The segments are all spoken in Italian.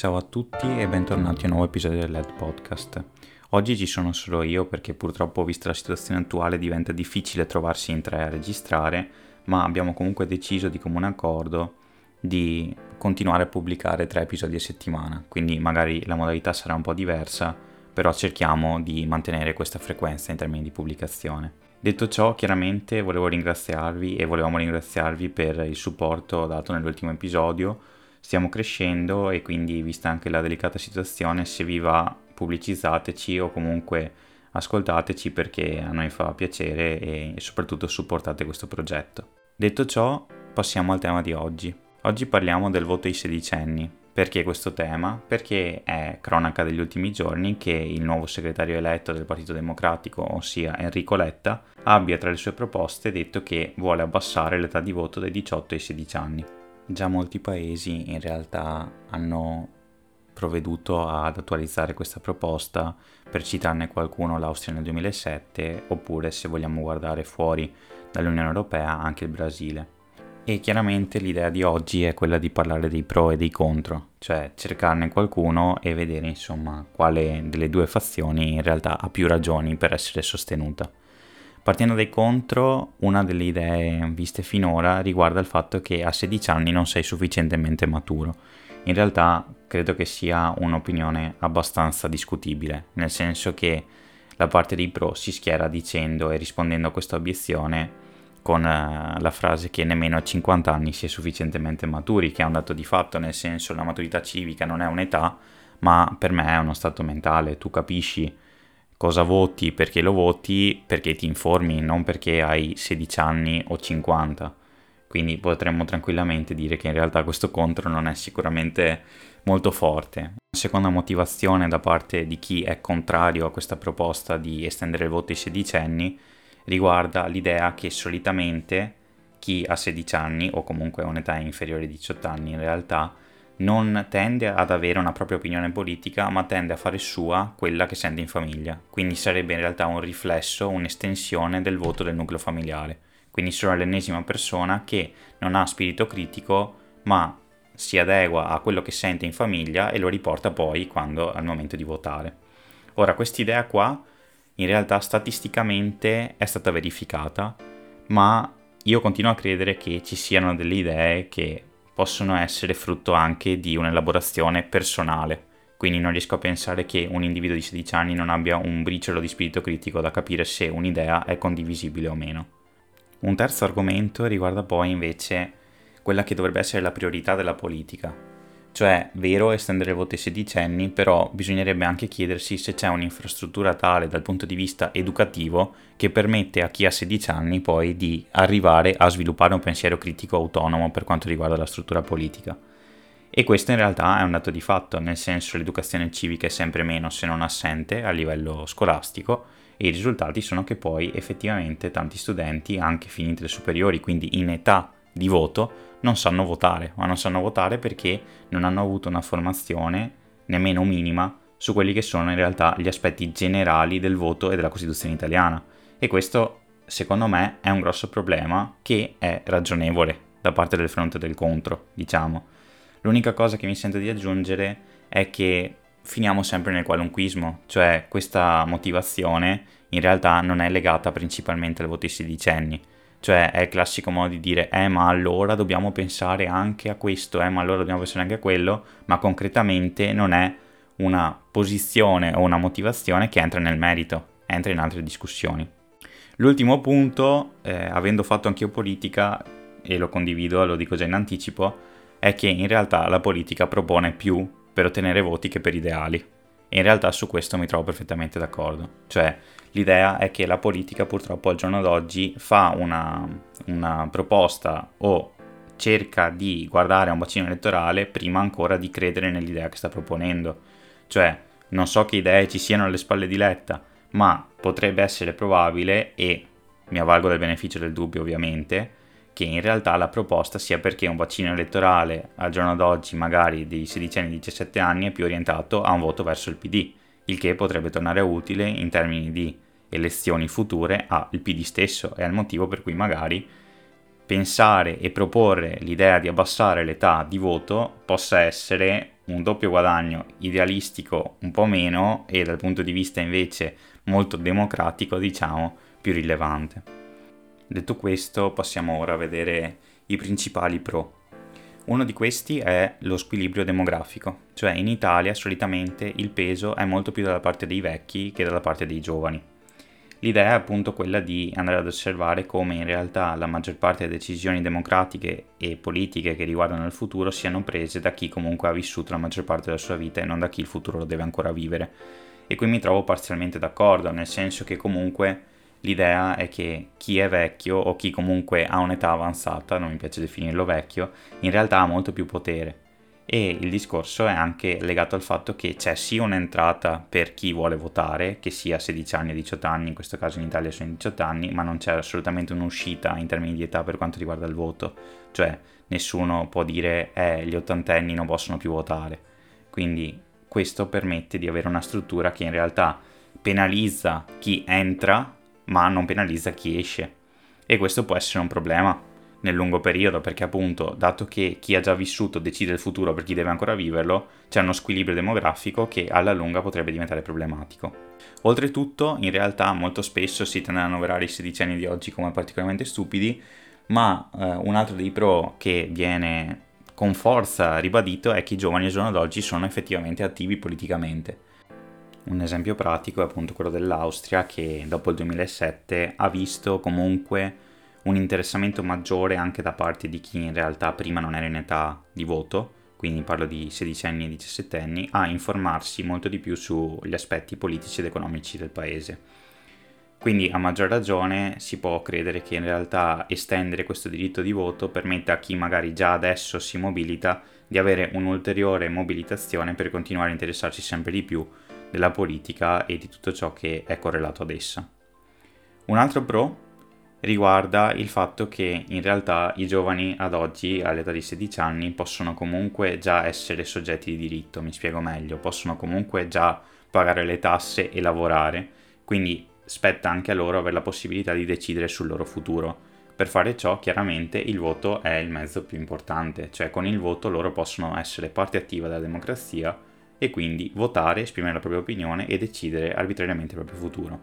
Ciao a tutti e bentornati a un nuovo episodio del LED Podcast. Oggi ci sono solo io perché purtroppo vista la situazione attuale diventa difficile trovarsi in tre a registrare, ma abbiamo comunque deciso di comune accordo di continuare a pubblicare tre episodi a settimana, quindi magari la modalità sarà un po' diversa, però cerchiamo di mantenere questa frequenza in termini di pubblicazione. Detto ciò, chiaramente volevo ringraziarvi e volevamo ringraziarvi per il supporto dato nell'ultimo episodio. Stiamo crescendo e quindi, vista anche la delicata situazione, se vi va pubblicizzateci o comunque ascoltateci perché a noi fa piacere e soprattutto supportate questo progetto. Detto ciò, passiamo al tema di oggi. Oggi parliamo del voto ai sedicenni. Perché questo tema? Perché è cronaca degli ultimi giorni che il nuovo segretario eletto del Partito Democratico, ossia Enrico Letta, abbia tra le sue proposte detto che vuole abbassare l'età di voto dai 18 ai 16 anni. Già molti paesi in realtà hanno provveduto ad attualizzare questa proposta, per citarne qualcuno l'Austria nel 2007, oppure se vogliamo guardare fuori dall'Unione Europea anche il Brasile. E chiaramente l'idea di oggi è quella di parlare dei pro e dei contro, cioè cercarne qualcuno e vedere insomma quale delle due fazioni in realtà ha più ragioni per essere sostenuta. Partendo dai contro, una delle idee viste finora riguarda il fatto che a 16 anni non sei sufficientemente maturo. In realtà credo che sia un'opinione abbastanza discutibile, nel senso che la parte dei pro si schiera dicendo e rispondendo a questa obiezione con uh, la frase che nemmeno a 50 anni si è sufficientemente maturi, che è un dato di fatto, nel senso la maturità civica non è un'età, ma per me è uno stato mentale, tu capisci cosa voti, perché lo voti, perché ti informi, non perché hai 16 anni o 50. Quindi potremmo tranquillamente dire che in realtà questo contro non è sicuramente molto forte. Una seconda motivazione da parte di chi è contrario a questa proposta di estendere il voto ai sedicenni riguarda l'idea che solitamente chi ha 16 anni o comunque un'età inferiore ai 18 anni in realtà non tende ad avere una propria opinione politica, ma tende a fare sua quella che sente in famiglia. Quindi sarebbe in realtà un riflesso, un'estensione del voto del nucleo familiare. Quindi sono l'ennesima persona che non ha spirito critico, ma si adegua a quello che sente in famiglia e lo riporta poi quando al momento di votare. Ora, quest'idea qua in realtà statisticamente è stata verificata, ma io continuo a credere che ci siano delle idee che possono essere frutto anche di un'elaborazione personale. Quindi non riesco a pensare che un individuo di 16 anni non abbia un briciolo di spirito critico da capire se un'idea è condivisibile o meno. Un terzo argomento riguarda poi invece quella che dovrebbe essere la priorità della politica, cioè, vero estendere il voto ai sedicenni, però bisognerebbe anche chiedersi se c'è un'infrastruttura tale dal punto di vista educativo che permette a chi ha 16 anni poi di arrivare a sviluppare un pensiero critico autonomo per quanto riguarda la struttura politica. E questo in realtà è un dato di fatto, nel senso l'educazione civica è sempre meno se non assente a livello scolastico e i risultati sono che poi effettivamente tanti studenti, anche finiti le superiori, quindi in età di voto, non sanno votare, ma non sanno votare perché non hanno avuto una formazione nemmeno minima su quelli che sono in realtà gli aspetti generali del voto e della Costituzione italiana. E questo, secondo me, è un grosso problema che è ragionevole da parte del fronte del contro, diciamo. L'unica cosa che mi sento di aggiungere è che finiamo sempre nel qualunquismo, cioè questa motivazione in realtà non è legata principalmente al voto ai sedicenni, cioè è il classico modo di dire, eh ma allora dobbiamo pensare anche a questo, eh ma allora dobbiamo pensare anche a quello, ma concretamente non è una posizione o una motivazione che entra nel merito, entra in altre discussioni. L'ultimo punto, eh, avendo fatto anch'io politica, e lo condivido, lo dico già in anticipo, è che in realtà la politica propone più per ottenere voti che per ideali. E in realtà su questo mi trovo perfettamente d'accordo. Cioè, L'idea è che la politica purtroppo al giorno d'oggi fa una, una proposta o cerca di guardare a un bacino elettorale prima ancora di credere nell'idea che sta proponendo. Cioè, non so che idee ci siano alle spalle di Letta, ma potrebbe essere probabile, e mi avvalgo del beneficio del dubbio ovviamente, che in realtà la proposta sia perché un bacino elettorale al giorno d'oggi magari di 16 anni 17 anni è più orientato a un voto verso il PD, il che potrebbe tornare utile in termini di elezioni future al PD stesso, è il motivo per cui magari pensare e proporre l'idea di abbassare l'età di voto possa essere un doppio guadagno idealistico un po' meno e dal punto di vista invece molto democratico diciamo più rilevante. Detto questo, passiamo ora a vedere i principali pro. Uno di questi è lo squilibrio demografico, cioè in Italia solitamente il peso è molto più dalla parte dei vecchi che dalla parte dei giovani. L'idea è appunto quella di andare ad osservare come in realtà la maggior parte delle decisioni democratiche e politiche che riguardano il futuro siano prese da chi comunque ha vissuto la maggior parte della sua vita e non da chi il futuro lo deve ancora vivere. E qui mi trovo parzialmente d'accordo, nel senso che comunque l'idea è che chi è vecchio o chi comunque ha un'età avanzata, non mi piace definirlo vecchio, in realtà ha molto più potere. E il discorso è anche legato al fatto che c'è sì un'entrata per chi vuole votare, che sia 16 anni o 18 anni, in questo caso in Italia sono 18 anni, ma non c'è assolutamente un'uscita in termini di età per quanto riguarda il voto. Cioè nessuno può dire eh, gli ottantenni non possono più votare. Quindi questo permette di avere una struttura che in realtà penalizza chi entra ma non penalizza chi esce. E questo può essere un problema nel lungo periodo, perché appunto, dato che chi ha già vissuto decide il futuro per chi deve ancora viverlo, c'è uno squilibrio demografico che alla lunga potrebbe diventare problematico. Oltretutto, in realtà molto spesso si tende ad annoverare i sedicenni di oggi come particolarmente stupidi, ma eh, un altro dei pro che viene con forza ribadito è che i giovani al giorno d'oggi sono effettivamente attivi politicamente un esempio pratico è appunto quello dell'Austria che dopo il 2007 ha visto comunque un interessamento maggiore anche da parte di chi in realtà prima non era in età di voto, quindi parlo di 16 anni e 17 anni, a informarsi molto di più sugli aspetti politici ed economici del paese. Quindi a maggior ragione si può credere che in realtà estendere questo diritto di voto permetta a chi magari già adesso si mobilita di avere un'ulteriore mobilitazione per continuare a interessarsi sempre di più della politica e di tutto ciò che è correlato ad essa. Un altro pro riguarda il fatto che in realtà i giovani ad oggi, all'età di 16 anni, possono comunque già essere soggetti di diritto, mi spiego meglio, possono comunque già pagare le tasse e lavorare, quindi spetta anche a loro avere la possibilità di decidere sul loro futuro. Per fare ciò, chiaramente, il voto è il mezzo più importante, cioè con il voto loro possono essere parte attiva della democrazia e quindi votare, esprimere la propria opinione e decidere arbitrariamente il proprio futuro.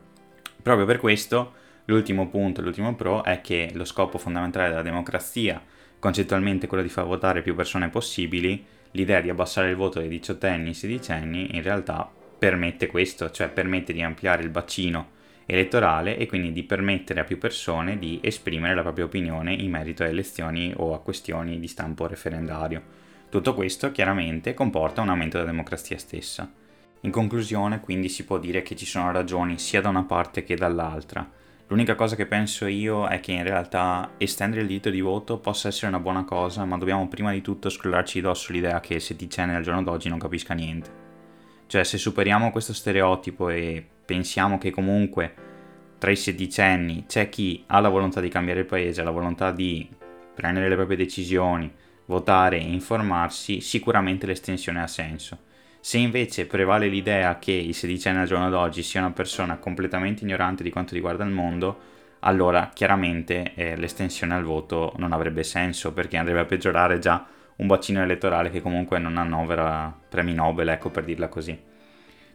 Proprio per questo l'ultimo punto, l'ultimo pro è che lo scopo fondamentale della democrazia, concettualmente quello di far votare più persone possibili, l'idea di abbassare il voto dai 18 anni ai 16 anni in realtà permette questo, cioè permette di ampliare il bacino elettorale e quindi di permettere a più persone di esprimere la propria opinione in merito a elezioni o a questioni di stampo referendario. Tutto questo chiaramente comporta un aumento della democrazia stessa. In conclusione, quindi si può dire che ci sono ragioni sia da una parte che dall'altra. L'unica cosa che penso io è che in realtà estendere il diritto di voto possa essere una buona cosa, ma dobbiamo prima di tutto scrollarci dosso l'idea che il sedicenne al giorno d'oggi non capisca niente. Cioè, se superiamo questo stereotipo e pensiamo che comunque tra i sedicenni c'è chi ha la volontà di cambiare il paese, ha la volontà di prendere le proprie decisioni, votare e informarsi, sicuramente l'estensione ha senso. Se invece prevale l'idea che il sedicenne al giorno d'oggi sia una persona completamente ignorante di quanto riguarda il mondo, allora chiaramente eh, l'estensione al voto non avrebbe senso perché andrebbe a peggiorare già un bacino elettorale che comunque non annovera premi Nobel, ecco per dirla così.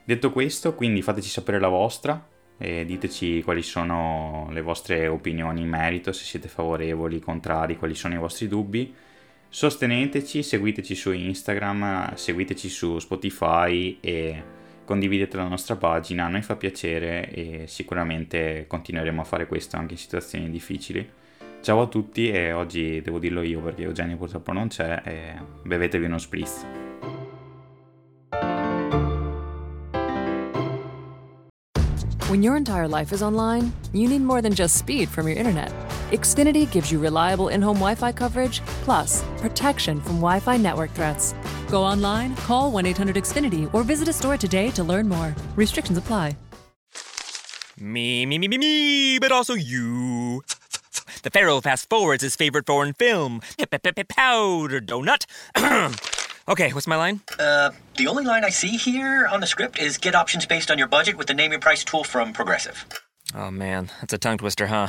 Detto questo, quindi fateci sapere la vostra e diteci quali sono le vostre opinioni in merito, se siete favorevoli, contrari, quali sono i vostri dubbi sosteneteci, seguiteci su Instagram, seguiteci su Spotify e condividete la nostra pagina, a noi fa piacere e sicuramente continueremo a fare questo anche in situazioni difficili. Ciao a tutti e oggi devo dirlo io perché Eugenio purtroppo non c'è e bevetevi uno spritz. When your entire life is online, you need more than just speed from your internet. Xfinity gives you reliable in home Wi Fi coverage, plus protection from Wi Fi network threats. Go online, call 1 800 Xfinity, or visit a store today to learn more. Restrictions apply. Me, me, me, me, me, but also you. The Pharaoh fast forwards his favorite foreign film, Powder Donut. okay, what's my line? Uh, the only line I see here on the script is get options based on your budget with the name your price tool from Progressive. Oh man, that's a tongue twister, huh?